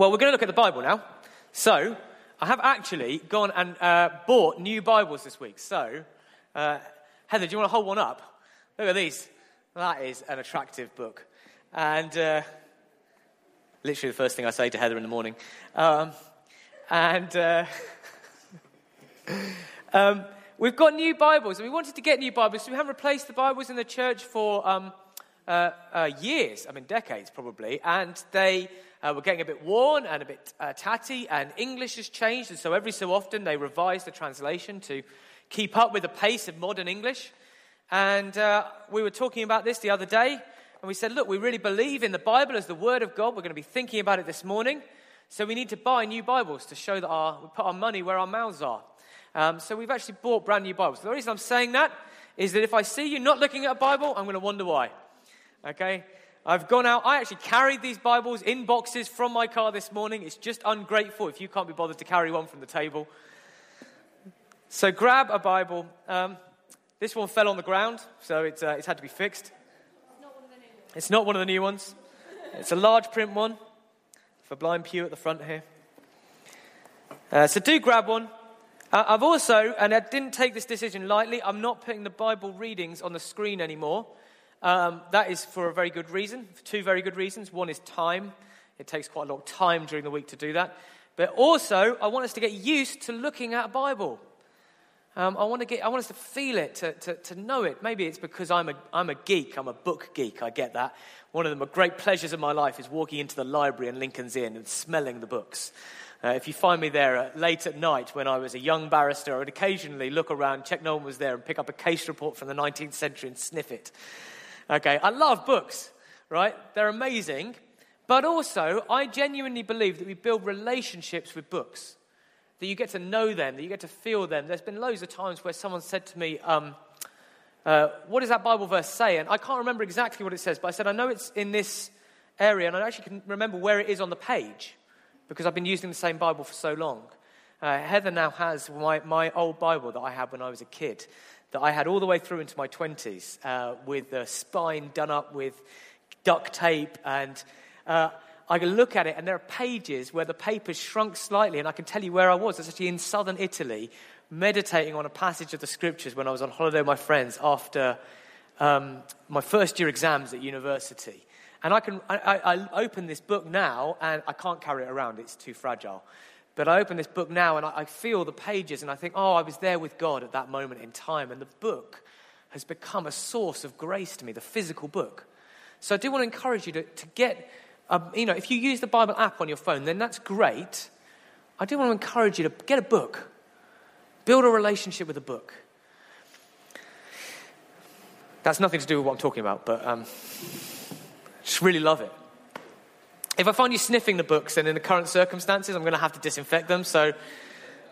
Well, we're going to look at the Bible now. So, I have actually gone and uh, bought new Bibles this week. So, uh, Heather, do you want to hold one up? Look at these. That is an attractive book. And uh, literally the first thing I say to Heather in the morning. Um, and uh, um, we've got new Bibles, and we wanted to get new Bibles, so we haven't replaced the Bibles in the church for um, uh, uh, years, I mean, decades probably, and they uh, were getting a bit worn and a bit uh, tatty, and English has changed, and so every so often they revise the translation to keep up with the pace of modern English. And uh, we were talking about this the other day, and we said, look, we really believe in the Bible as the Word of God. We're going to be thinking about it this morning. So we need to buy new Bibles to show that our, we put our money where our mouths are. Um, so we've actually bought brand new Bibles. The reason I'm saying that is that if I see you not looking at a Bible, I'm going to wonder why. Okay? I've gone out. I actually carried these Bibles in boxes from my car this morning. It's just ungrateful if you can't be bothered to carry one from the table. So grab a Bible. Um, this one fell on the ground, so it's, uh, it's had to be fixed. It's not one of the new ones. It's a large print one for Blind Pew at the front here. Uh, so do grab one. Uh, I've also, and I didn't take this decision lightly, I'm not putting the Bible readings on the screen anymore. Um, that is for a very good reason, for two very good reasons. One is time. It takes quite a lot of time during the week to do that. But also, I want us to get used to looking at a Bible. Um, I, want to get, I want us to feel it, to, to, to know it. Maybe it's because I'm a, I'm a geek, I'm a book geek, I get that. One of the great pleasures of my life is walking into the library in Lincoln's Inn and smelling the books. Uh, if you find me there uh, late at night when I was a young barrister, I would occasionally look around, check no one was there, and pick up a case report from the 19th century and sniff it. Okay, I love books, right? They're amazing. But also, I genuinely believe that we build relationships with books, that you get to know them, that you get to feel them. There's been loads of times where someone said to me, um, uh, What does that Bible verse say? And I can't remember exactly what it says, but I said, I know it's in this area, and I actually can remember where it is on the page because I've been using the same Bible for so long. Uh, Heather now has my, my old Bible that I had when I was a kid, that I had all the way through into my 20s, uh, with the spine done up with duct tape. And uh, I can look at it, and there are pages where the paper's shrunk slightly, and I can tell you where I was. It's actually in southern Italy, meditating on a passage of the scriptures when I was on holiday with my friends after um, my first year exams at university. And I can I, I, open this book now, and I can't carry it around; it's too fragile. But I open this book now, and I, I feel the pages, and I think, oh, I was there with God at that moment in time, and the book has become a source of grace to me, the physical book. So I do want to encourage you to, to get, um, you know, if you use the Bible app on your phone, then that's great. I do want to encourage you to get a book, build a relationship with a book. That's nothing to do with what I'm talking about, but. Um, just really love it. If I find you sniffing the books, and in the current circumstances, I'm going to have to disinfect them, so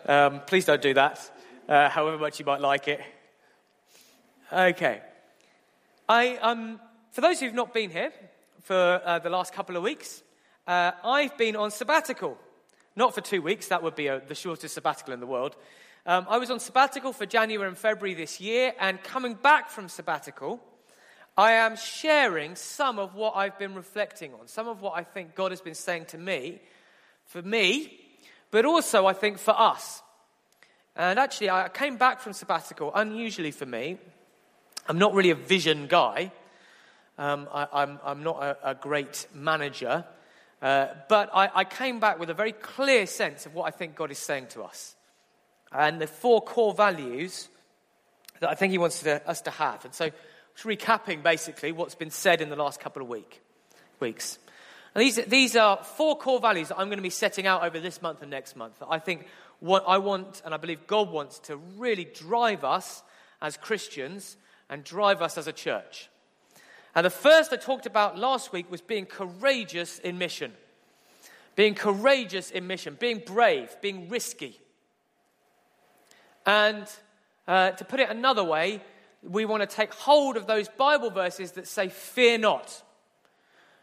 um, please don't do that, uh, however much you might like it. Okay. I, um, for those who've not been here for uh, the last couple of weeks, uh, I've been on sabbatical. Not for two weeks, that would be a, uh, the shortest sabbatical in the world. Um, I was on sabbatical for January and February this year, and coming back from sabbatical, I am sharing some of what I've been reflecting on, some of what I think God has been saying to me, for me, but also I think for us. And actually, I came back from sabbatical, unusually for me. I'm not really a vision guy, um, I, am not a, a, great manager, uh, but I, I came back with a very clear sense of what I think God is saying to us. And the four core values that I think He wants to, us to have. And so recapping basically what's been said in the last couple of week, weeks. And these, these are four core values that I'm going to be setting out over this month and next month. I think what I want, and I believe God wants to really drive us as Christians and drive us as a church. And the first I talked about last week was being courageous in mission. Being courageous in mission, being brave, being risky. And uh, to put it another way, we want to take hold of those Bible verses that say, Fear not.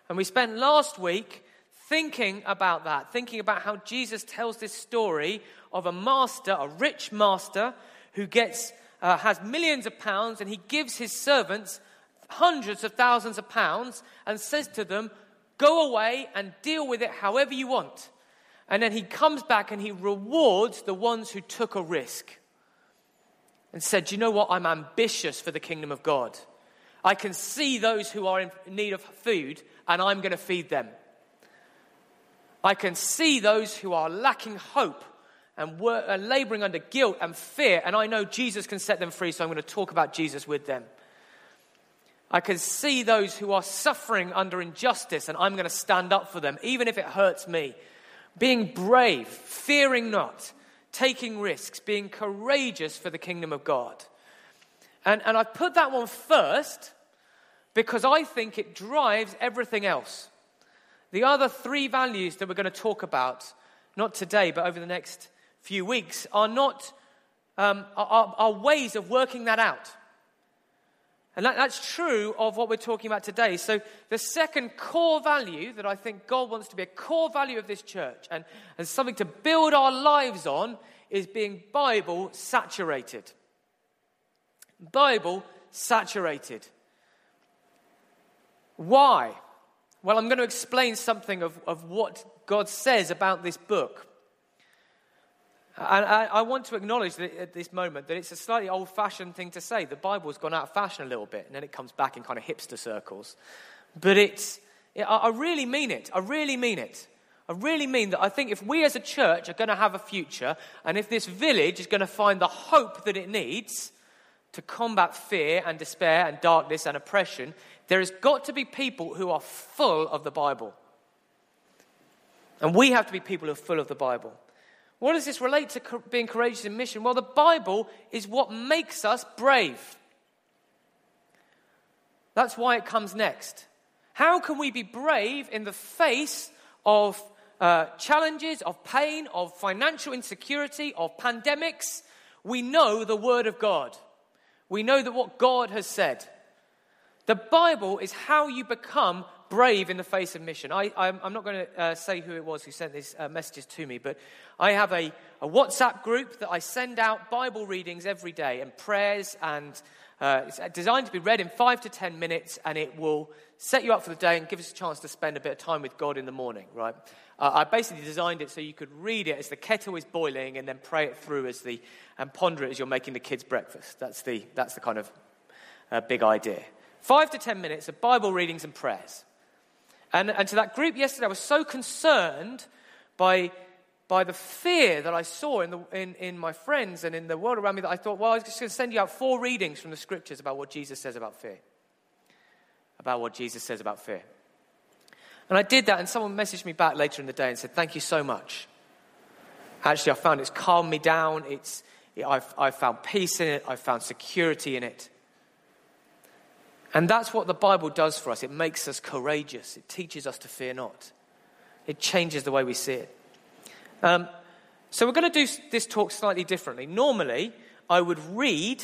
And we spent last week thinking about that, thinking about how Jesus tells this story of a master, a rich master, who gets, uh, has millions of pounds and he gives his servants hundreds of thousands of pounds and says to them, Go away and deal with it however you want. And then he comes back and he rewards the ones who took a risk and said, You know what? I'm ambitious for the kingdom of God. I can see those who are in need of food, and I'm going to feed them. I can see those who are lacking hope and were, laboring under guilt and fear, and I know Jesus can set them free, so I'm going to talk about Jesus with them. I can see those who are suffering under injustice, and I'm going to stand up for them, even if it hurts me. Being brave, fearing not, taking risks, being courageous for the kingdom of God. And, and I've put that one first because I think it drives everything else. The other three values that we're going to talk about, not today, but over the next few weeks, are not um, are, are ways of working that out. And that, that's true of what we're talking about today. So, the second core value that I think God wants to be a core value of this church and, and something to build our lives on is being Bible saturated. Bible saturated. Why? Well, I'm going to explain something of, of what God says about this book. And I, I, want to acknowledge at this moment that it's a slightly old fashioned thing to say. The Bible's gone out of fashion a little bit, and then it comes back in kind of hipster circles. But it's, it, I really mean it. I really mean it. I really mean that I think if we as a church are going to have a future, and if this village is going to find the hope that it needs to combat fear and despair and darkness and oppression, there has got to be people who are full of the Bible. And we have to be people who are full of the Bible. What does this relate to being courageous in mission? Well, the Bible is what makes us brave. That's why it comes next. How can we be brave in the face of uh, challenges, of pain, of financial insecurity, of pandemics? We know the Word of God. We know that what God has said. The Bible is how you become brave in the face of mission. I, am not going to uh, say who it was who sent these uh, messages to me, but I have a, a, WhatsApp group that I send out Bible readings every day and prayers, and uh, it's designed to be read in five to ten minutes, and it will set you up for the day and give us a chance to spend a bit of time with God in the morning, right? Uh, I basically designed it so you could read it as the kettle is boiling and then pray it through as the, and ponder it as you're making the kids' breakfast. That's the, that's the kind of uh, big idea. Five to ten minutes of Bible readings and prayers. And, and to that group yesterday, I was so concerned by, by the fear that I saw in, the, in, in my friends and in the world around me that I thought, well, I was just going to send you out four readings from the scriptures about what Jesus says about fear. About what Jesus says about fear. And I did that, and someone messaged me back later in the day and said, Thank you so much. Actually, I found it's calmed me down. It's, I've, I've found peace in it. I've found security in it. And that's what the Bible does for us. It makes us courageous, it teaches us to fear not, it changes the way we see it. Um, so, we're going to do this talk slightly differently. Normally, I would read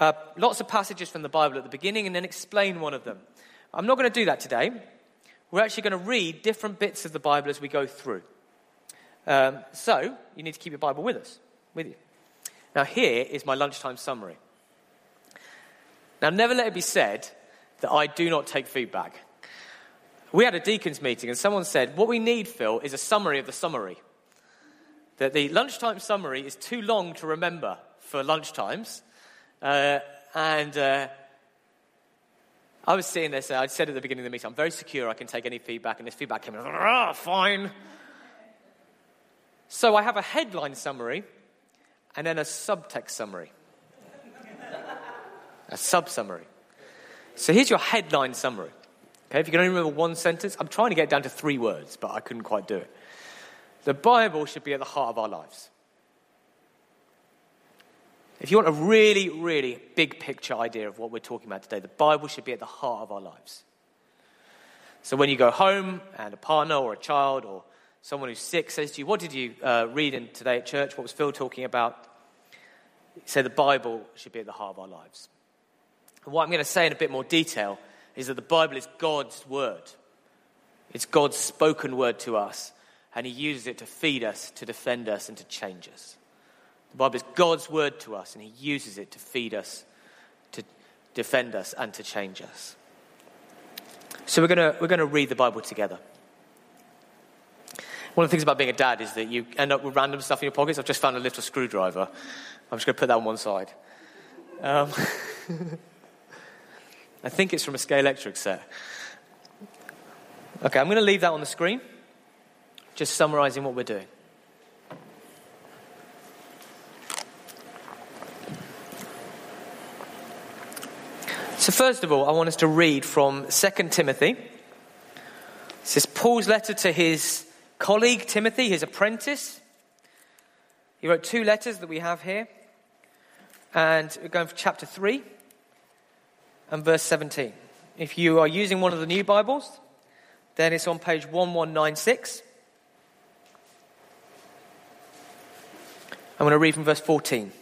uh, lots of passages from the Bible at the beginning and then explain one of them. I'm not going to do that today. We're actually going to read different bits of the Bible as we go through. Um, so, you need to keep your Bible with us, with you. Now, here is my lunchtime summary. Now, never let it be said that I do not take feedback. We had a deacons meeting and someone said, What we need, Phil, is a summary of the summary. That the lunchtime summary is too long to remember for lunchtimes. Uh, and uh, I was sitting there, so I said at the beginning of the meeting, I'm very secure, I can take any feedback. And this feedback came in, ah, fine. So I have a headline summary and then a subtext summary a sub summary. So here's your headline summary. Okay, if you can only remember one sentence, I'm trying to get down to three words, but I couldn't quite do it. The Bible should be at the heart of our lives. If you want a really, really big picture idea of what we're talking about today, the Bible should be at the heart of our lives. So when you go home and a partner or a child or someone who's sick says to you, What did you uh, read in today at church? What was Phil talking about? Say the Bible should be at the heart of our lives. And what I'm going to say in a bit more detail is that the Bible is God's word. It's God's spoken word to us, and He uses it to feed us, to defend us, and to change us. The Bible is God's word to us, and He uses it to feed us, to defend us, and to change us. So we're going to, we're going to read the Bible together. One of the things about being a dad is that you end up with random stuff in your pockets. I've just found a little screwdriver. I'm just going to put that on one side. Um, I think it's from a Scalextric set. Okay, I'm going to leave that on the screen, just summarizing what we're doing. So, first of all, I want us to read from 2 Timothy. This is Paul's letter to his colleague Timothy, his apprentice. He wrote two letters that we have here. And we're going for chapter 3 and verse 17. If you are using one of the new Bibles, then it's on page 1196. I'm going to read from verse 14.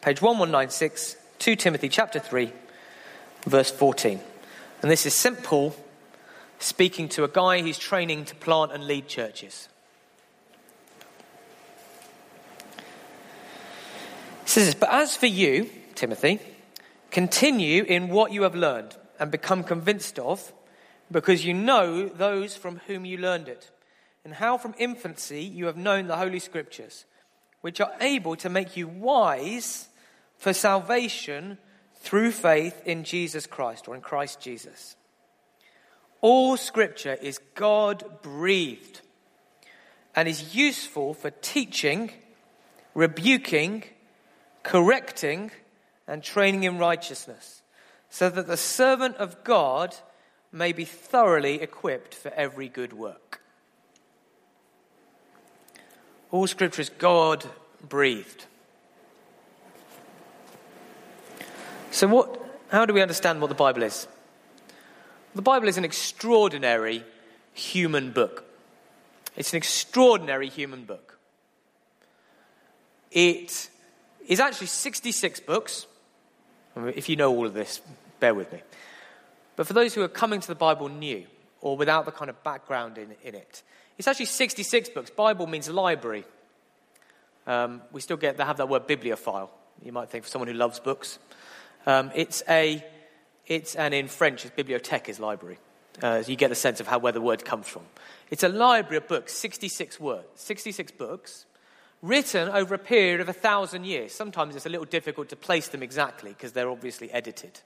Page 1196, 2 Timothy chapter 3, verse 14. And this is St. Paul speaking to a guy he's training to plant and lead churches. He says, But as for you, Timothy, continue in what you have learned and become convinced of, because you know those from whom you learned it, and how from infancy you have known the Holy Scriptures, which are able to make you wise for salvation through faith in Jesus Christ or in Christ Jesus. All scripture is God breathed and is useful for teaching, rebuking, correcting, and training in righteousness, so that the servant of God may be thoroughly equipped for every good work. All scripture is God breathed. So, what, how do we understand what the Bible is? The Bible is an extraordinary human book. It's an extraordinary human book. It is actually 66 books. If you know all of this, bear with me. But for those who are coming to the Bible new or without the kind of background in, in it, it's actually 66 books. Bible means library. Um, we still get they have that word bibliophile. You might think for someone who loves books. Um, it's a it's, and in French, it's bibliothèque is library. Uh, so you get the sense of how where the word comes from. It's a library of books, 66 words, 66 books, written over a period of a thousand years. Sometimes it's a little difficult to place them exactly because they're obviously edited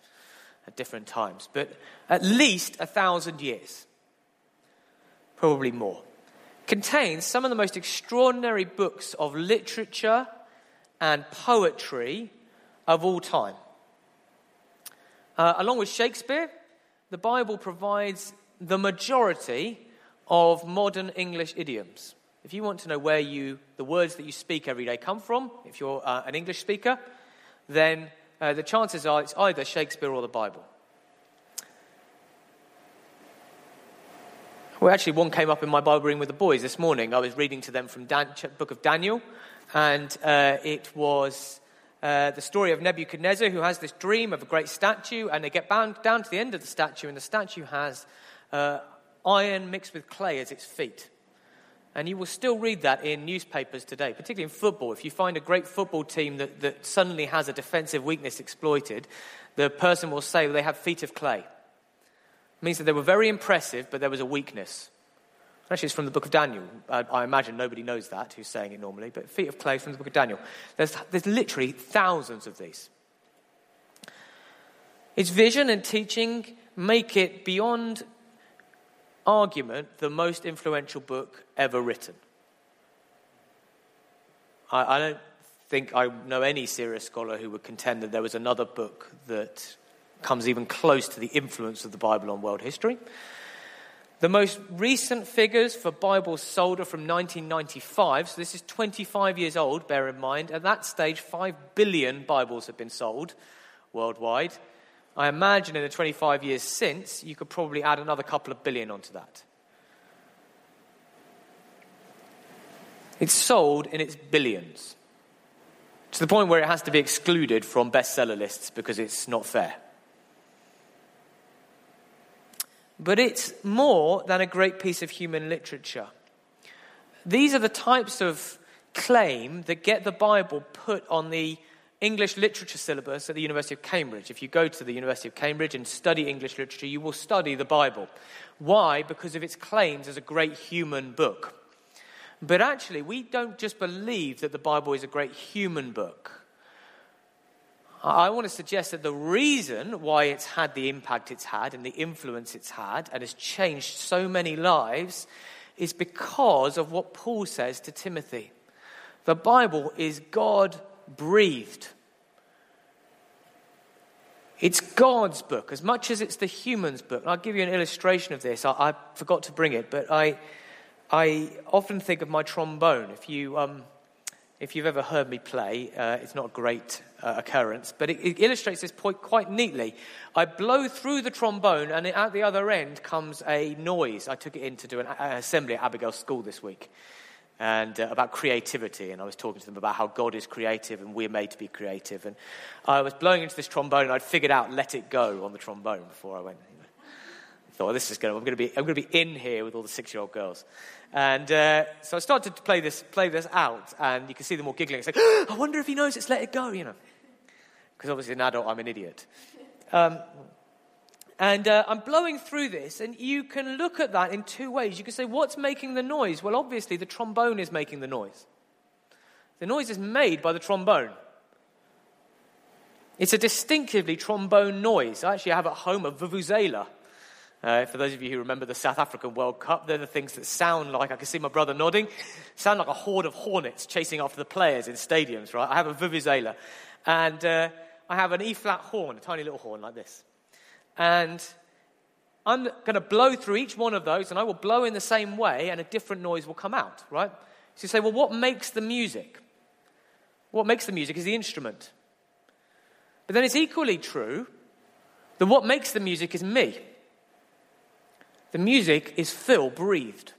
at different times, but at least a thousand years, probably more. Contains some of the most extraordinary books of literature and poetry of all time. Uh, along with Shakespeare, the Bible provides the majority of modern English idioms. If you want to know where you, the words that you speak every day come from, if you're uh, an English speaker, then uh, the chances are it's either Shakespeare or the Bible. Well, actually, one came up in my Bible reading with the boys this morning. I was reading to them from Dan- book of Daniel, and uh, it was uh, the story of Nebuchadnezzar, who has this dream of a great statue, and they get bound down to the end of the statue, and the statue has uh, iron mixed with clay as its feet. And you will still read that in newspapers today, particularly in football. If you find a great football team that, that suddenly has a defensive weakness exploited, the person will say they have feet of clay. It means that they were very impressive, but there was a weakness. Actually, it's from the book of Daniel. I, I, imagine nobody knows that who's saying it normally, but feet of clay from the book of Daniel. There's, there's literally thousands of these. Its vision and teaching make it beyond argument the most influential book ever written. I, I don't think I know any serious scholar who would contend that there was another book that comes even close to the influence of the Bible on world history. The most recent figures for Bibles sold are from 1995, so this is 25 years old, bear in mind. At that stage, 5 billion Bibles have been sold worldwide. I imagine in the 25 years since, you could probably add another couple of billion onto that. It's sold in its billions, to the point where it has to be excluded from bestseller lists because it's not fair. but it's more than a great piece of human literature. These are the types of claim that get the Bible put on the English literature syllabus at the University of Cambridge. If you go to the University of Cambridge and study English literature, you will study the Bible. Why? Because of its claims as a great human book. But actually, we don't just believe that the Bible is a great human book. I want to suggest that the reason why it's had the impact it's had and the influence it's had and has changed so many lives is because of what Paul says to Timothy. The Bible is God breathed. It's God's book as much as it's the human's book. And I'll give you an illustration of this. I, I forgot to bring it, but I, I often think of my trombone. If, you, um, if you've ever heard me play, uh, it's not a great uh, occurrence, but it, it, illustrates this point quite neatly. I blow through the trombone, and at the other end comes a noise. I took it in to do an, an assembly at Abigail's school this week and uh, about creativity. And I was talking to them about how God is creative and we're made to be creative. And I was blowing into this trombone and I'd figured out let it go on the trombone before I went. I thought, this is going. I'm going to be. I'm going to be in here with all the six-year-old girls, and uh, so I started to play this, play this out, and you can see them all giggling. It's like, oh, I wonder if he knows it's "Let It Go," you know, because obviously an adult, I'm an idiot. Um, and uh, I'm blowing through this, and you can look at that in two ways. You can say, What's making the noise? Well, obviously, the trombone is making the noise. The noise is made by the trombone. It's a distinctively trombone noise. I actually have at home a vuvuzela. Uh, for those of you who remember the South African World Cup, they're the things that sound like, I can see my brother nodding, sound like a horde of hornets chasing after the players in stadiums, right? I have a vuvuzela. And uh, I have an E flat horn, a tiny little horn like this. And I'm going to blow through each one of those, and I will blow in the same way, and a different noise will come out, right? So you say, well, what makes the music? What makes the music is the instrument. But then it's equally true that what makes the music is me. The music is Phil breathed.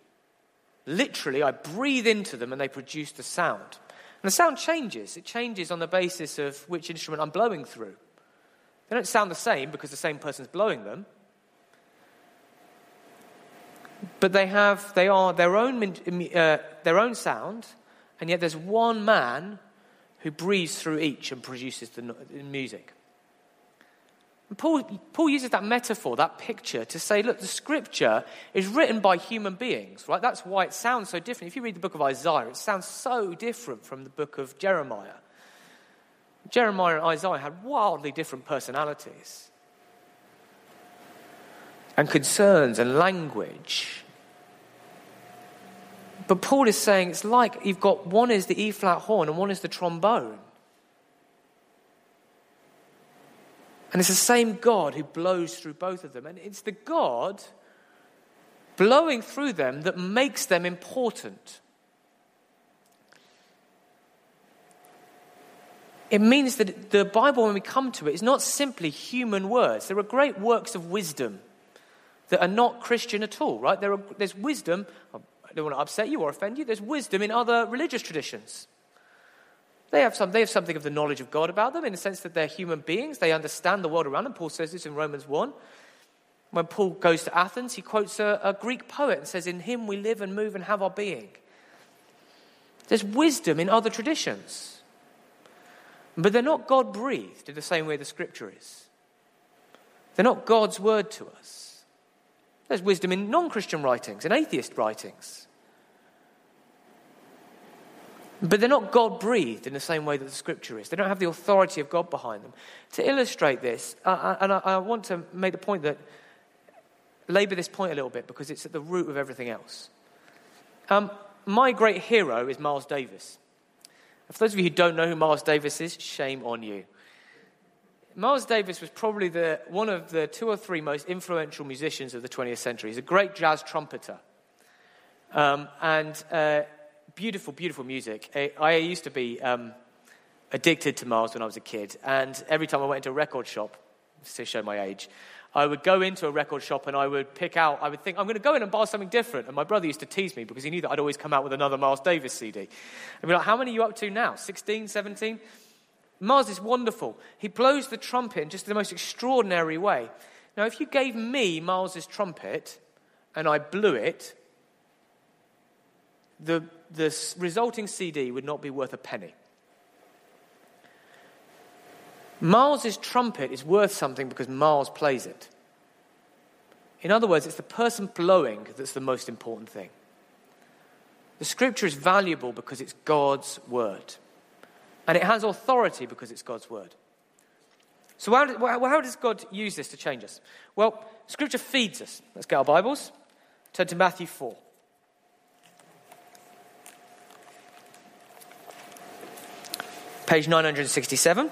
Literally, I breathe into them and they produce the sound. And the sound changes. It changes on the basis of which instrument I'm blowing through. They don't sound the same because the same person's blowing them. But they have, they are their own, uh, their own sound, and yet there's one man who breathes through each and produces the music. And Paul, Paul uses that metaphor, that picture, to say, look, the scripture is written by human beings, right? That's why it sounds so different. If you read the book of Isaiah, it sounds so different from the book of Jeremiah. Jeremiah and Isaiah had wildly different personalities and concerns and language. But Paul is saying it's like you've got one is the E flat horn and one is the trombone. And it's the same God who blows through both of them. And it's the God blowing through them that makes them important. It means that the Bible, when we come to it, is not simply human words. There are great works of wisdom that are not Christian at all, right? There are, there's wisdom, I don't want to upset you or offend you, there's wisdom in other religious traditions. They have, some, they have something of the knowledge of God about them in the sense that they're human beings. They understand the world around them. Paul says this in Romans 1. When Paul goes to Athens, he quotes a, a Greek poet and says, In him we live and move and have our being. There's wisdom in other traditions. But they're not God breathed in the same way the scripture is. They're not God's word to us. There's wisdom in non Christian writings, in atheist writings. But they're not God breathed in the same way that the scripture is. They don't have the authority of God behind them. To illustrate this, uh, and I, I, want to make the point that, labour this point a little bit because it's at the root of everything else. Um, my great hero is Miles Davis. For those of you who don't know who Miles Davis is, shame on you. Miles Davis was probably the, one of the two or three most influential musicians of the 20th century. He's a great jazz trumpeter. Um, and uh, beautiful, beautiful music. I, I used to be um, addicted to Miles when I was a kid. And every time I went into a record shop, to show my age, I would go into a record shop and I would pick out, I would think, I'm going to go in and buy something different. And my brother used to tease me because he knew that I'd always come out with another Miles Davis CD. I'd be like, how many are you up to now? 16, 17? Miles is wonderful. He blows the trumpet in just the most extraordinary way. Now, if you gave me Miles's trumpet and I blew it, the, the resulting CD would not be worth a penny. Miles's trumpet is worth something because Miles plays it. In other words, it's the person blowing that's the most important thing. The scripture is valuable because it's God's word. And it has authority because it's God's word. So, how, how does God use this to change us? Well, scripture feeds us. Let's get our Bibles. Turn to Matthew 4. Page 967.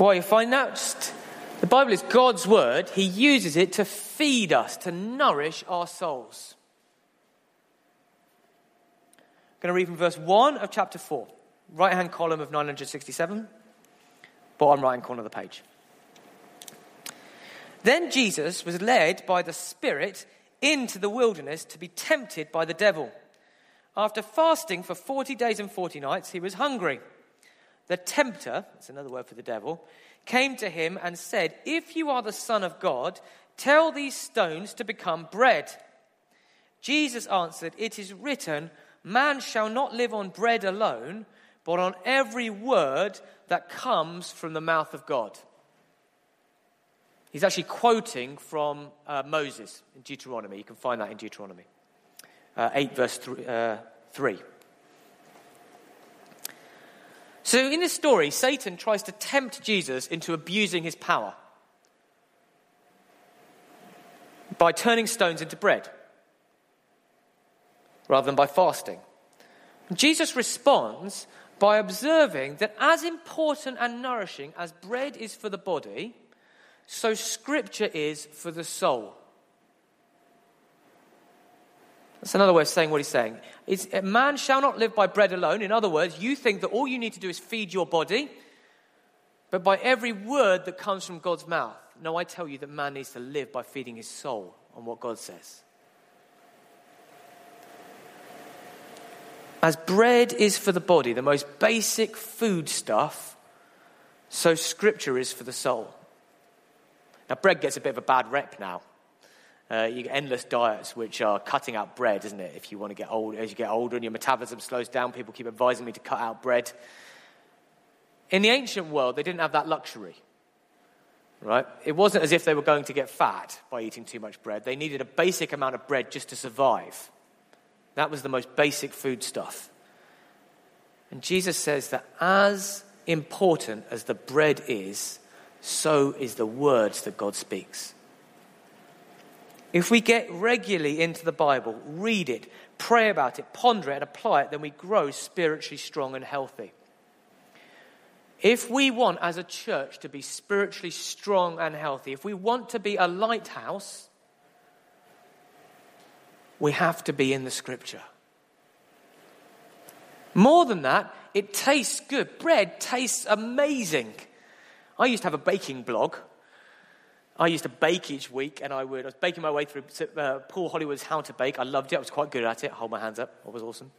Why you find that? Just, the Bible is God's word. He uses it to feed us, to nourish our souls. I'm going to read from verse 1 of chapter 4, right hand column of 967, bottom right hand corner of the page. Then Jesus was led by the Spirit into the wilderness to be tempted by the devil. After fasting for 40 days and 40 nights, he was hungry. The tempter, that's another word for the devil, came to him and said, If you are the Son of God, tell these stones to become bread. Jesus answered, It is written, Man shall not live on bread alone, but on every word that comes from the mouth of God. He's actually quoting from uh, Moses in Deuteronomy. You can find that in Deuteronomy uh, 8, verse uh, 3. So, in this story, Satan tries to tempt Jesus into abusing his power by turning stones into bread rather than by fasting. Jesus responds by observing that as important and nourishing as bread is for the body, so scripture is for the soul. That's another way of saying what he's saying. It's, man shall not live by bread alone. In other words, you think that all you need to do is feed your body, but by every word that comes from God's mouth. No, I tell you that man needs to live by feeding his soul on what God says. As bread is for the body, the most basic food stuff, so scripture is for the soul. Now, bread gets a bit of a bad rep now. Uh, you get endless diets which are cutting out bread, isn't it? If you want to get old, as you get older and your metabolism slows down, people keep advising me to cut out bread. In the ancient world, they didn't have that luxury, right? It wasn't as if they were going to get fat by eating too much bread. They needed a basic amount of bread just to survive. That was the most basic food stuff. And Jesus says that as important as the bread is, so is the words that God speaks. If we get regularly into the Bible, read it, pray about it, ponder it, and apply it, then we grow spiritually strong and healthy. If we want as a church to be spiritually strong and healthy, if we want to be a lighthouse, we have to be in the scripture. More than that, it tastes good. Bread tastes amazing. I used to have a baking blog I used to bake each week, and I would. I was baking my way through uh, Paul Hollywood's How to Bake. I loved it. I was quite good at it. Hold my hands up. It was awesome.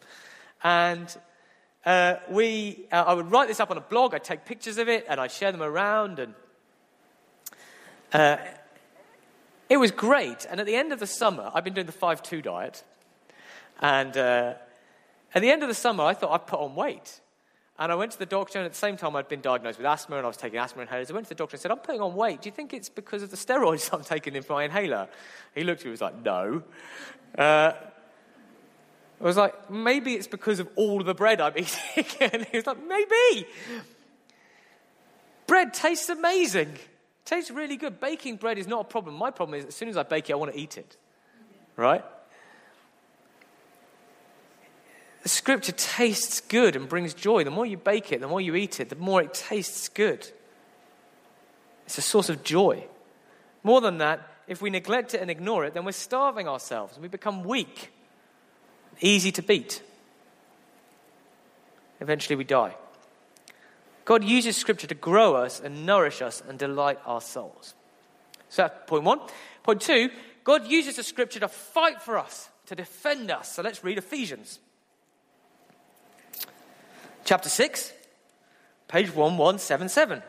And uh, we, uh, I would write this up on a blog. I'd take pictures of it, and I'd share them around. And uh, it was great. And at the end of the summer, I've been doing the five-two diet, and uh, at the end of the summer, I thought I'd put on weight. And I went to the doctor, and at the same time, I'd been diagnosed with asthma, and I was taking asthma inhalers. I went to the doctor and said, I'm putting on weight. Do you think it's because of the steroids I'm taking in my inhaler? He looked at me and was like, No. Uh, I was like, Maybe it's because of all the bread I'm eating. and he was like, Maybe. Bread tastes amazing. Tastes really good. Baking bread is not a problem. My problem is as soon as I bake it, I want to eat it. Right? The scripture tastes good and brings joy. The more you bake it, the more you eat it, the more it tastes good. It's a source of joy. More than that, if we neglect it and ignore it, then we're starving ourselves and we become weak, easy to beat. Eventually, we die. God uses Scripture to grow us and nourish us and delight our souls. So that's point one. Point two, God uses the Scripture to fight for us, to defend us. So let's read Ephesians chapter 6, page 1177.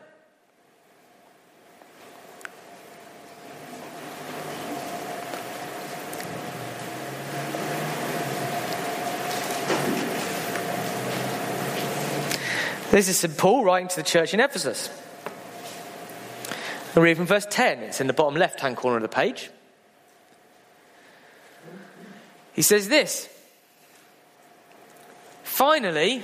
This is St. Paul writing to the church in Ephesus. we read from verse 10. It's in the bottom left hand corner of the page. He says this Finally,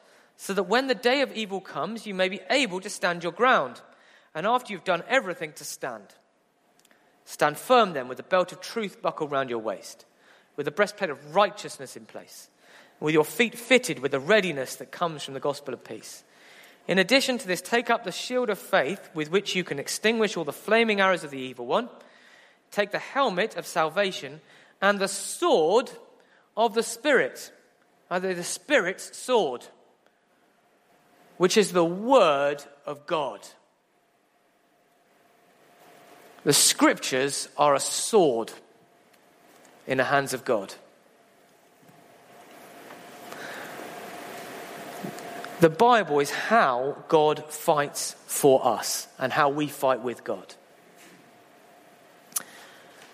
so that when the day of evil comes, you may be able to stand your ground. And after you've done everything to stand, stand firm then with the belt of truth buckled round your waist, with the breastplate of righteousness in place, with your feet fitted with the readiness that comes from the gospel of peace. In addition to this, take up the shield of faith with which you can extinguish all the flaming arrows of the evil one. Take the helmet of salvation and the sword of the Spirit, either the Spirit's sword which is the Word of God. The Scriptures are a sword in the hands of God. The Bible is how God fights for us and how we fight with God.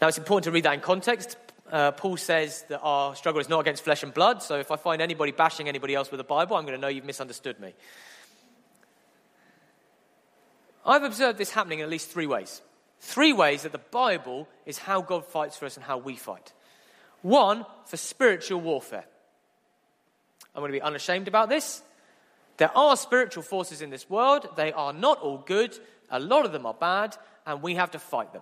Now, it's important to read that in context. Uh, Paul says that our struggle is not against flesh and blood, so if I find anybody bashing anybody else with the Bible, I'm going to know you've misunderstood me. I've observed this happening in at least three ways. Three ways that the Bible is how God fights for us and how we fight. One, for spiritual warfare. I'm going to be unashamed about this. There are spiritual forces in this world. They are not all good. A lot of them are bad, and we have to fight them.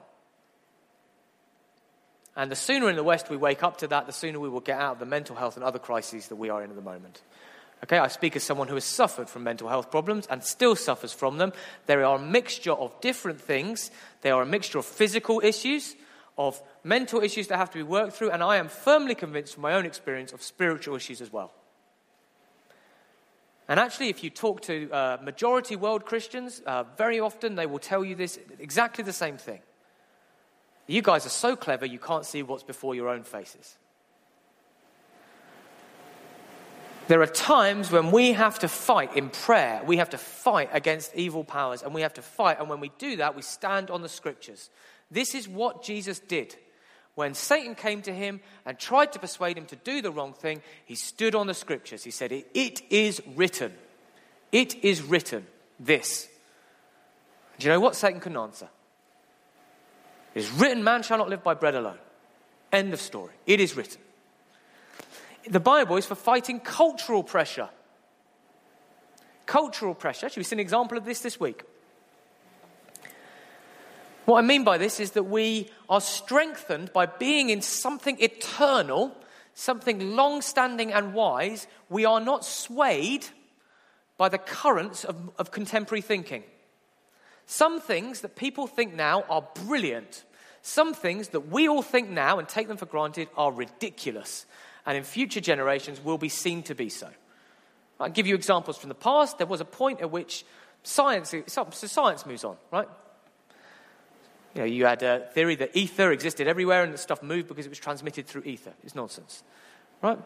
And the sooner in the West we wake up to that, the sooner we will get out of the mental health and other crises that we are in at the moment. Okay, I speak as someone who has suffered from mental health problems and still suffers from them. There are a mixture of different things. There are a mixture of physical issues, of mental issues that have to be worked through, and I am firmly convinced from my own experience of spiritual issues as well. And actually, if you talk to uh, majority world Christians, uh, very often they will tell you this exactly the same thing. You guys are so clever, you can't see what's before your own faces. There are times when we have to fight in prayer. We have to fight against evil powers, and we have to fight. And when we do that, we stand on the scriptures. This is what Jesus did. When Satan came to him and tried to persuade him to do the wrong thing, he stood on the scriptures. He said, It is written. It is written this. Do you know what Satan couldn't answer? It is written, man shall not live by bread alone. End of story. It is written the Bible is for fighting cultural pressure. Cultural pressure. Should we see an example of this this week? What I mean by this is that we are strengthened by being in something eternal, something long standing and wise. We are not swayed by the currents of, of contemporary thinking. Some things that people think now are brilliant. Some things that we all think now and take them for granted are ridiculous and in future generations will be seen to be so. I'll give you examples from the past. There was a point at which science, so science moves on, right? You know, you had a theory that ether existed everywhere and that stuff moved because it was transmitted through ether. It's nonsense, right?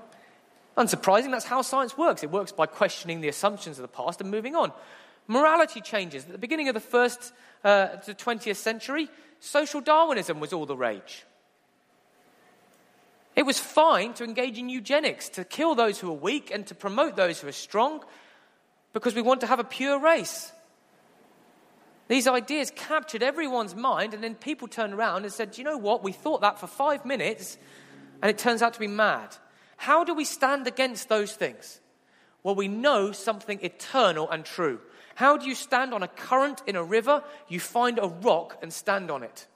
Unsurprising, that's how science works. It works by questioning the assumptions of the past and moving on. Morality changes. At the beginning of the first uh, to 20th century, social Darwinism was all the rage. It was fine to engage in eugenics, to kill those who are weak and to promote those who are strong, because we want to have a pure race. These ideas captured everyone's mind, and then people turned around and said, Do you know what? We thought that for five minutes, and it turns out to be mad. How do we stand against those things? Well, we know something eternal and true. How do you stand on a current in a river? You find a rock and stand on it.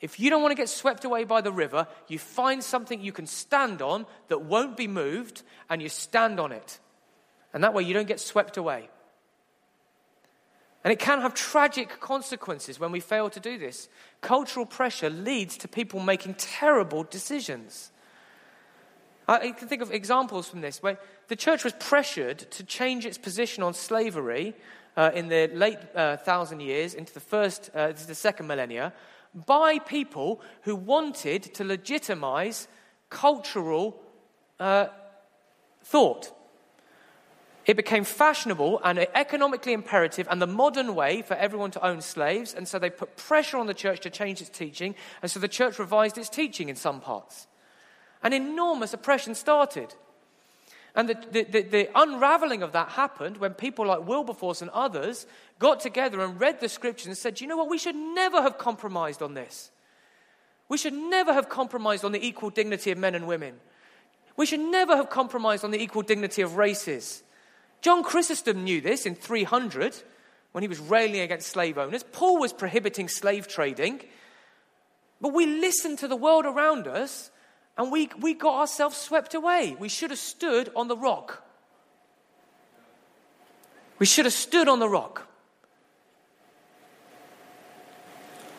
If you don't want to get swept away by the river, you find something you can stand on that won't be moved and you stand on it. And that way you don't get swept away. And it can have tragic consequences when we fail to do this. Cultural pressure leads to people making terrible decisions. I can think of examples from this where the church was pressured to change its position on slavery uh, in the late uh, thousand years into the first, uh, the second millennia by people who wanted to legitimize cultural uh, thought. It became fashionable and economically imperative and the modern way for everyone to own slaves, and so they put pressure on the church to change its teaching, and so the church revised its teaching in some parts. An enormous oppression started. And the, the, the, the, unraveling of that happened when people like Wilberforce and others got together and read the scriptures and said, you know what, we should never have compromised on this. We should never have compromised on the equal dignity of men and women. We should never have compromised on the equal dignity of races. John Chrysostom knew this in 300 when he was railing against slave owners. Paul was prohibiting slave trading. But we listened to the world around us and we, we got ourselves swept away. We should have stood on the rock. We should have stood on the rock.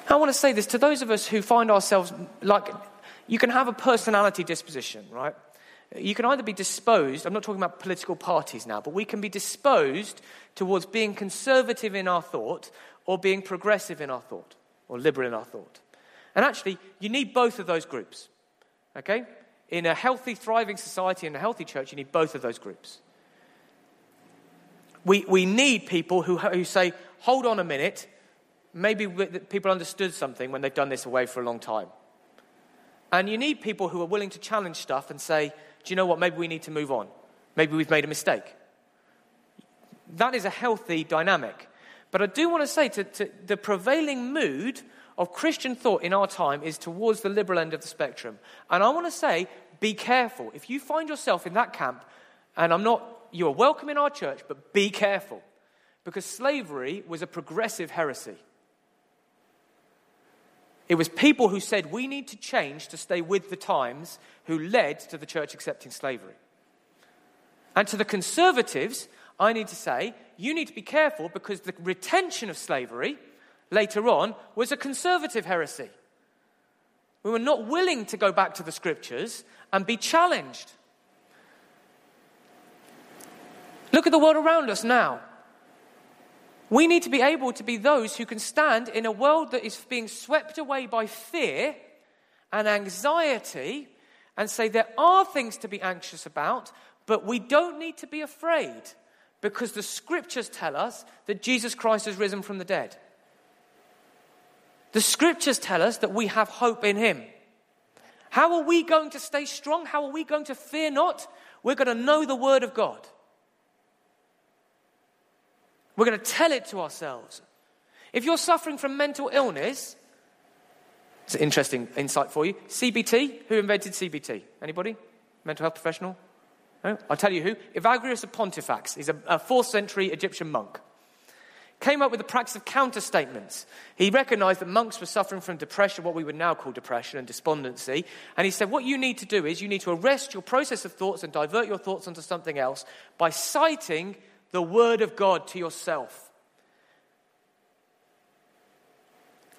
I want to say this to those of us who find ourselves like you can have a personality disposition, right? You can either be disposed, I'm not talking about political parties now, but we can be disposed towards being conservative in our thought or being progressive in our thought or liberal in our thought. And actually, you need both of those groups. Okay? In a healthy, thriving society and a healthy church, you need both of those groups. We, we need people who, who say, hold on a minute, maybe people understood something when they've done this away for a long time. And you need people who are willing to challenge stuff and say, do you know what, maybe we need to move on. Maybe we've made a mistake. That is a healthy dynamic. But I do want to say to, to the prevailing mood of Christian thought in our time is towards the liberal end of the spectrum. And I want to say, be careful. If you find yourself in that camp, and I'm not, you are welcome in our church, but be careful. Because slavery was a progressive heresy. It was people who said we need to change to stay with the times who led to the church accepting slavery. And to the conservatives, I need to say, you need to be careful because the retention of slavery later on was a conservative heresy. We were not willing to go back to the scriptures and be challenged. Look at the world around us now. We need to be able to be those who can stand in a world that is being swept away by fear and anxiety and say there are things to be anxious about, but we don't need to be afraid because the scriptures tell us that Jesus Christ has risen from the dead. The scriptures tell us that we have hope in Him. How are we going to stay strong? How are we going to fear not? We're going to know the Word of God. We're going to tell it to ourselves. If you're suffering from mental illness, it's an interesting insight for you. CBT, who invented CBT? Anybody? Mental health professional? No? I'll tell you who. Evagrius of Ponticus. He's a, a fourth century Egyptian monk came up with the practice of counterstatements. He recognized that monks were suffering from depression, what we would now call depression and despondency. And he said, What you need to do is you need to arrest your process of thoughts and divert your thoughts onto something else by citing the Word of God to yourself.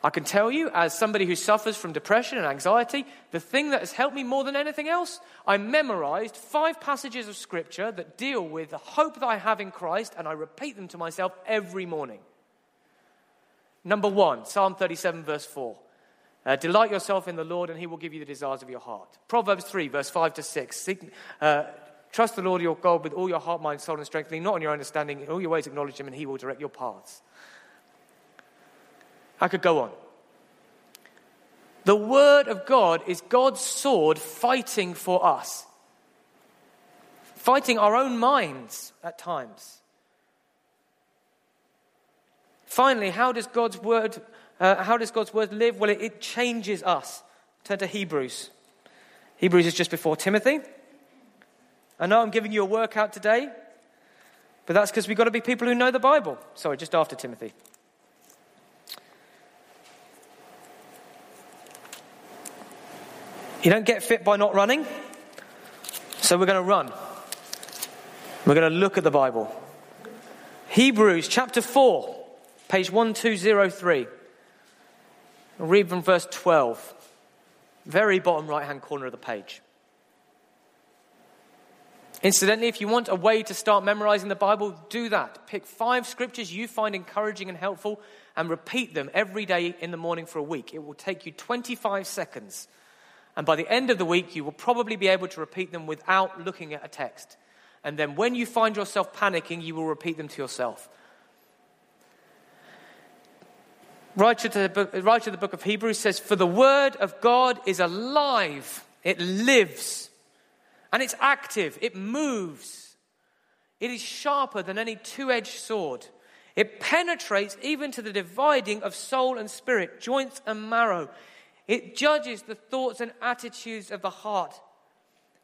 I can tell you, as somebody who suffers from depression and anxiety, the thing that has helped me more than anything else, I memorized five passages of Scripture that deal with the hope that I have in Christ, and I repeat them to myself every morning. Number one, Psalm 37, verse 4. Uh, Delight yourself in the Lord, and he will give you the desires of your heart. Proverbs 3, verse 5 to 6. Seek, uh, trust the Lord your God with all your heart, mind, soul, and strength, Lean not on your understanding. In all your ways acknowledge him, and he will direct your paths. I could go on. The Word of God is God's sword fighting for us, fighting our own minds at times. Finally, how does God's Word, uh, how does God's Word live? Well, it, it changes us. Turn to Hebrews. Hebrews is just before Timothy. I know I'm giving you a workout today, but that's because we've got to be people who know the Bible. Sorry, just after Timothy. You don't get fit by not running. So we're going to run. We're going to look at the Bible. Hebrews chapter 4, page 1203. I'll read from verse 12, very bottom right hand corner of the page. Incidentally, if you want a way to start memorizing the Bible, do that. Pick five scriptures you find encouraging and helpful and repeat them every day in the morning for a week. It will take you 25 seconds. And by the end of the week, you will probably be able to repeat them without looking at a text. And then when you find yourself panicking, you will repeat them to yourself. Writer to, the book, writer of the book of Hebrews says, For the word of God is alive, it lives, and it's active, it moves. It is sharper than any two edged sword. It penetrates even to the dividing of soul and spirit, joints and marrow. It judges the thoughts and attitudes of the heart.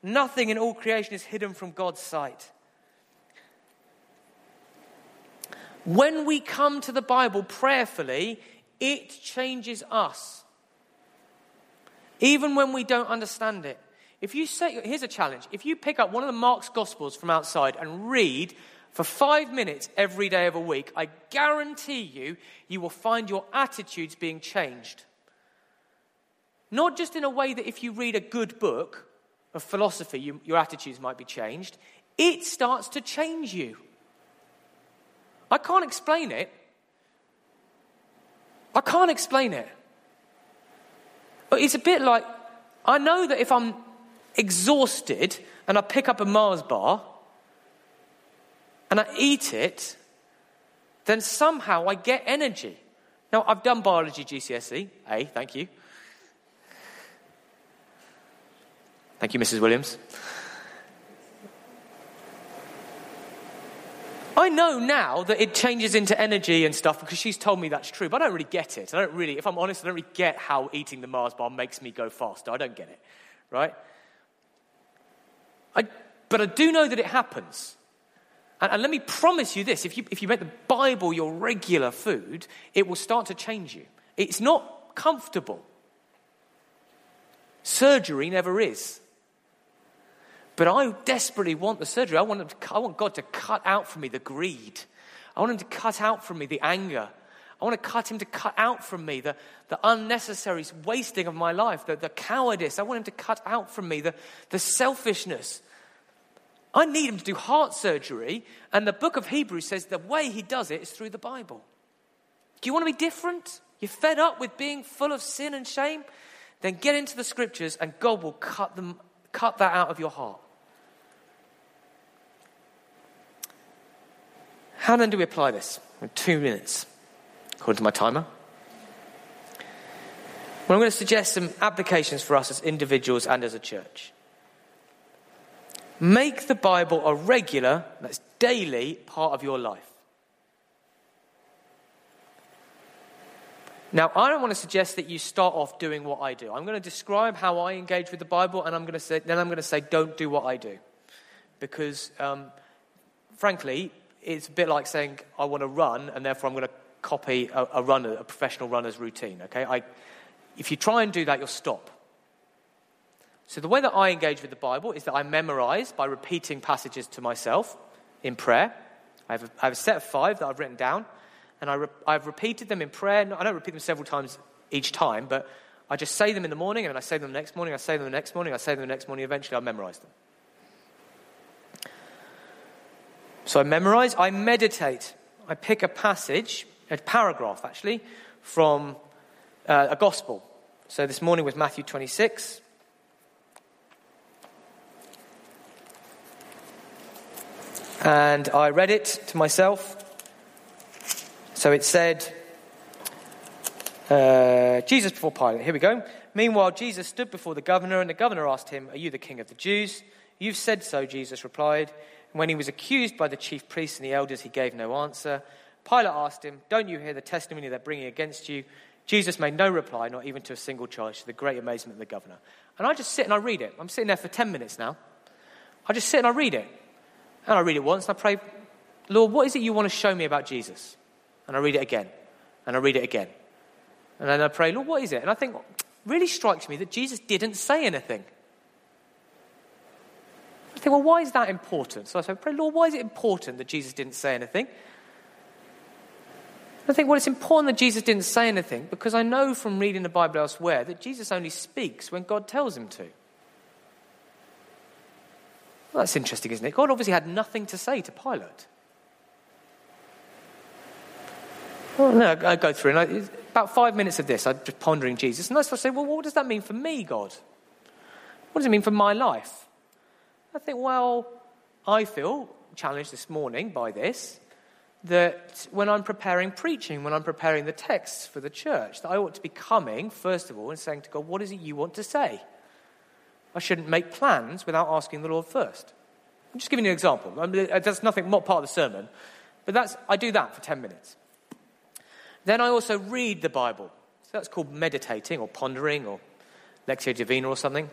Nothing in all creation is hidden from God's sight. When we come to the Bible prayerfully, it changes us. Even when we don't understand it. If you say, here's a challenge. If you pick up one of the Mark's Gospels from outside and read for five minutes every day of a week, I guarantee you, you will find your attitudes being changed. Not just in a way that if you read a good book of philosophy, you, your attitudes might be changed, it starts to change you. I can't explain it. I can't explain it. But it's a bit like I know that if I'm exhausted and I pick up a Mars bar and I eat it, then somehow I get energy. Now, I've done biology GCSE, A, thank you. Thank you, Mrs. Williams. I know now that it changes into energy and stuff because she's told me that's true, but I don't really get it. I don't really, if I'm honest, I don't really get how eating the Mars bar makes me go faster. I don't get it, right? I, but I do know that it happens. And, and let me promise you this if you, if you make the Bible your regular food, it will start to change you. It's not comfortable. Surgery never is. But I desperately want the surgery. I want, to, I want God to cut out from me the greed. I want Him to cut out from me the anger. I want to cut Him to cut out from me the, the unnecessary wasting of my life, the, the cowardice. I want Him to cut out from me the, the selfishness. I need Him to do heart surgery, and the book of Hebrews says the way He does it is through the Bible. Do you want to be different? You're fed up with being full of sin and shame? Then get into the scriptures, and God will cut, them, cut that out of your heart. How then do we apply this? Two minutes, according to my timer. Well, I'm going to suggest some applications for us as individuals and as a church. Make the Bible a regular, that's daily, part of your life. Now, I don't want to suggest that you start off doing what I do. I'm going to describe how I engage with the Bible, and I'm going to say, then I'm going to say, don't do what I do. Because, um, frankly, it's a bit like saying, I want to run, and therefore I'm going to copy a, a runner, a professional runner's routine. Okay? I, if you try and do that, you'll stop. So, the way that I engage with the Bible is that I memorize by repeating passages to myself in prayer. I have a, I have a set of five that I've written down, and I re, I've repeated them in prayer. I don't repeat them several times each time, but I just say them in the morning, and then I say them the next morning, I say them the next morning, I say them the next morning, eventually I memorize them. So I memorize, I meditate. I pick a passage, a paragraph actually, from uh, a gospel. So this morning was Matthew 26. And I read it to myself. So it said, uh, Jesus before Pilate. Here we go. Meanwhile, Jesus stood before the governor, and the governor asked him, Are you the king of the Jews? You've said so, Jesus replied. When he was accused by the chief priests and the elders, he gave no answer. Pilate asked him, Don't you hear the testimony they're bringing against you? Jesus made no reply, not even to a single charge, to the great amazement of the governor. And I just sit and I read it. I'm sitting there for 10 minutes now. I just sit and I read it. And I read it once and I pray, Lord, what is it you want to show me about Jesus? And I read it again. And I read it again. And then I pray, Lord, what is it? And I think, really strikes me that Jesus didn't say anything. I think, well, why is that important? So I say, pray, Lord, why is it important that Jesus didn't say anything? I think, well, it's important that Jesus didn't say anything because I know from reading the Bible elsewhere that Jesus only speaks when God tells him to. Well, that's interesting, isn't it? God obviously had nothing to say to Pilate. Well, no, I go through, and I, about five minutes of this, I'm just pondering Jesus. And I start saying, well, what does that mean for me, God? What does it mean for my life? I think, well, I feel challenged this morning by this that when I'm preparing preaching, when I'm preparing the texts for the church, that I ought to be coming, first of all, and saying to God, What is it you want to say? I shouldn't make plans without asking the Lord first. I'm just giving you an example. I mean, uh, that's nothing, not part of the sermon, but that's, I do that for 10 minutes. Then I also read the Bible. So that's called meditating or pondering or Lectio Divina or something.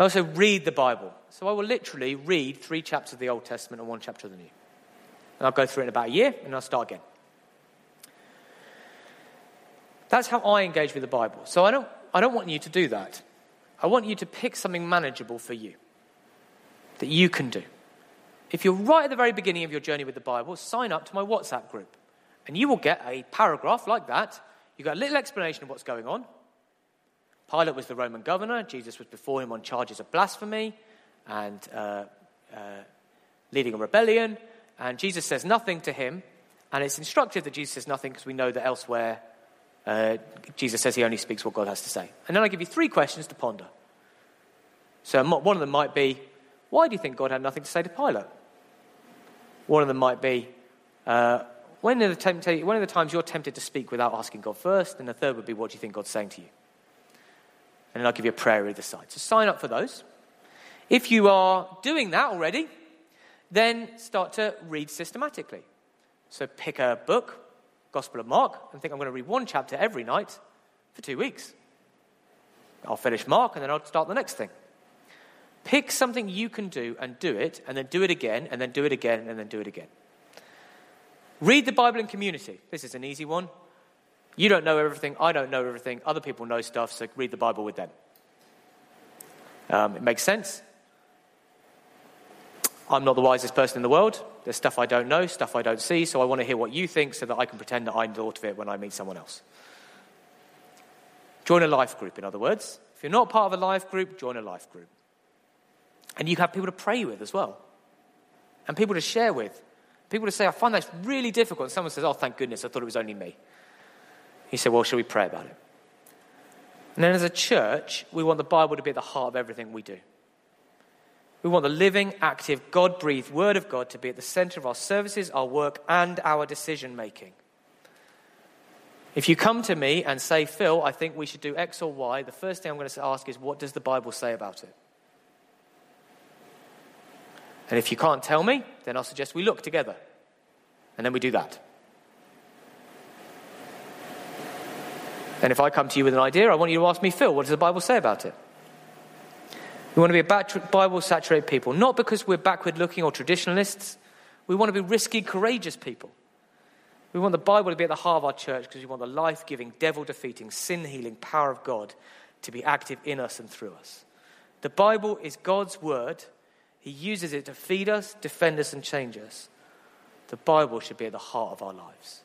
I also read the Bible. So I will literally read three chapters of the Old Testament and one chapter of the New. And I'll go through it in about a year and I'll start again. That's how I engage with the Bible. So I don't, I don't want you to do that. I want you to pick something manageable for you that you can do. If you're right at the very beginning of your journey with the Bible, sign up to my WhatsApp group. And you will get a paragraph like that. You get a little explanation of what's going on. Pilate was the Roman governor. Jesus was before him on charges of blasphemy and uh, uh, leading a rebellion. And Jesus says nothing to him. And it's instructive that Jesus says nothing because we know that elsewhere uh, Jesus says he only speaks what God has to say. And then I give you three questions to ponder. So one of them might be, why do you think God had nothing to say to Pilate? One of them might be, uh, when, are the when are the times you're tempted to speak without asking God first? And the third would be, what do you think God's saying to you? And then I'll give you a prayer either side. So sign up for those. If you are doing that already, then start to read systematically. So pick a book, Gospel of Mark, and think I'm going to read one chapter every night for two weeks. I'll finish Mark and then I'll start the next thing. Pick something you can do and do it, and then do it again, and then do it again, and then do it again. Read the Bible in community. This is an easy one. You don't know everything, I don't know everything, other people know stuff, so read the Bible with them. Um, it makes sense. I'm not the wisest person in the world. There's stuff I don't know, stuff I don't see, so I want to hear what you think so that I can pretend that I thought of it when I meet someone else. Join a life group, in other words. If you're not part of a life group, join a life group. And you have people to pray with as well, and people to share with. People to say, I find that really difficult. And someone says, Oh, thank goodness, I thought it was only me. He said, Well, shall we pray about it? And then as a church, we want the Bible to be at the heart of everything we do. We want the living, active, God breathed Word of God to be at the center of our services, our work, and our decision making. If you come to me and say, Phil, I think we should do X or Y, the first thing I'm going to ask is, what does the Bible say about it? And if you can't tell me, then I'll suggest we look together. And then we do that. And if I come to you with an idea, I want you to ask me, Phil, what does the Bible say about it? We want to be a Bible saturated people, not because we're backward looking or traditionalists. We want to be risky, courageous people. We want the Bible to be at the heart of our church because we want the life giving, devil defeating, sin healing power of God to be active in us and through us. The Bible is God's word. He uses it to feed us, defend us, and change us. The Bible should be at the heart of our lives.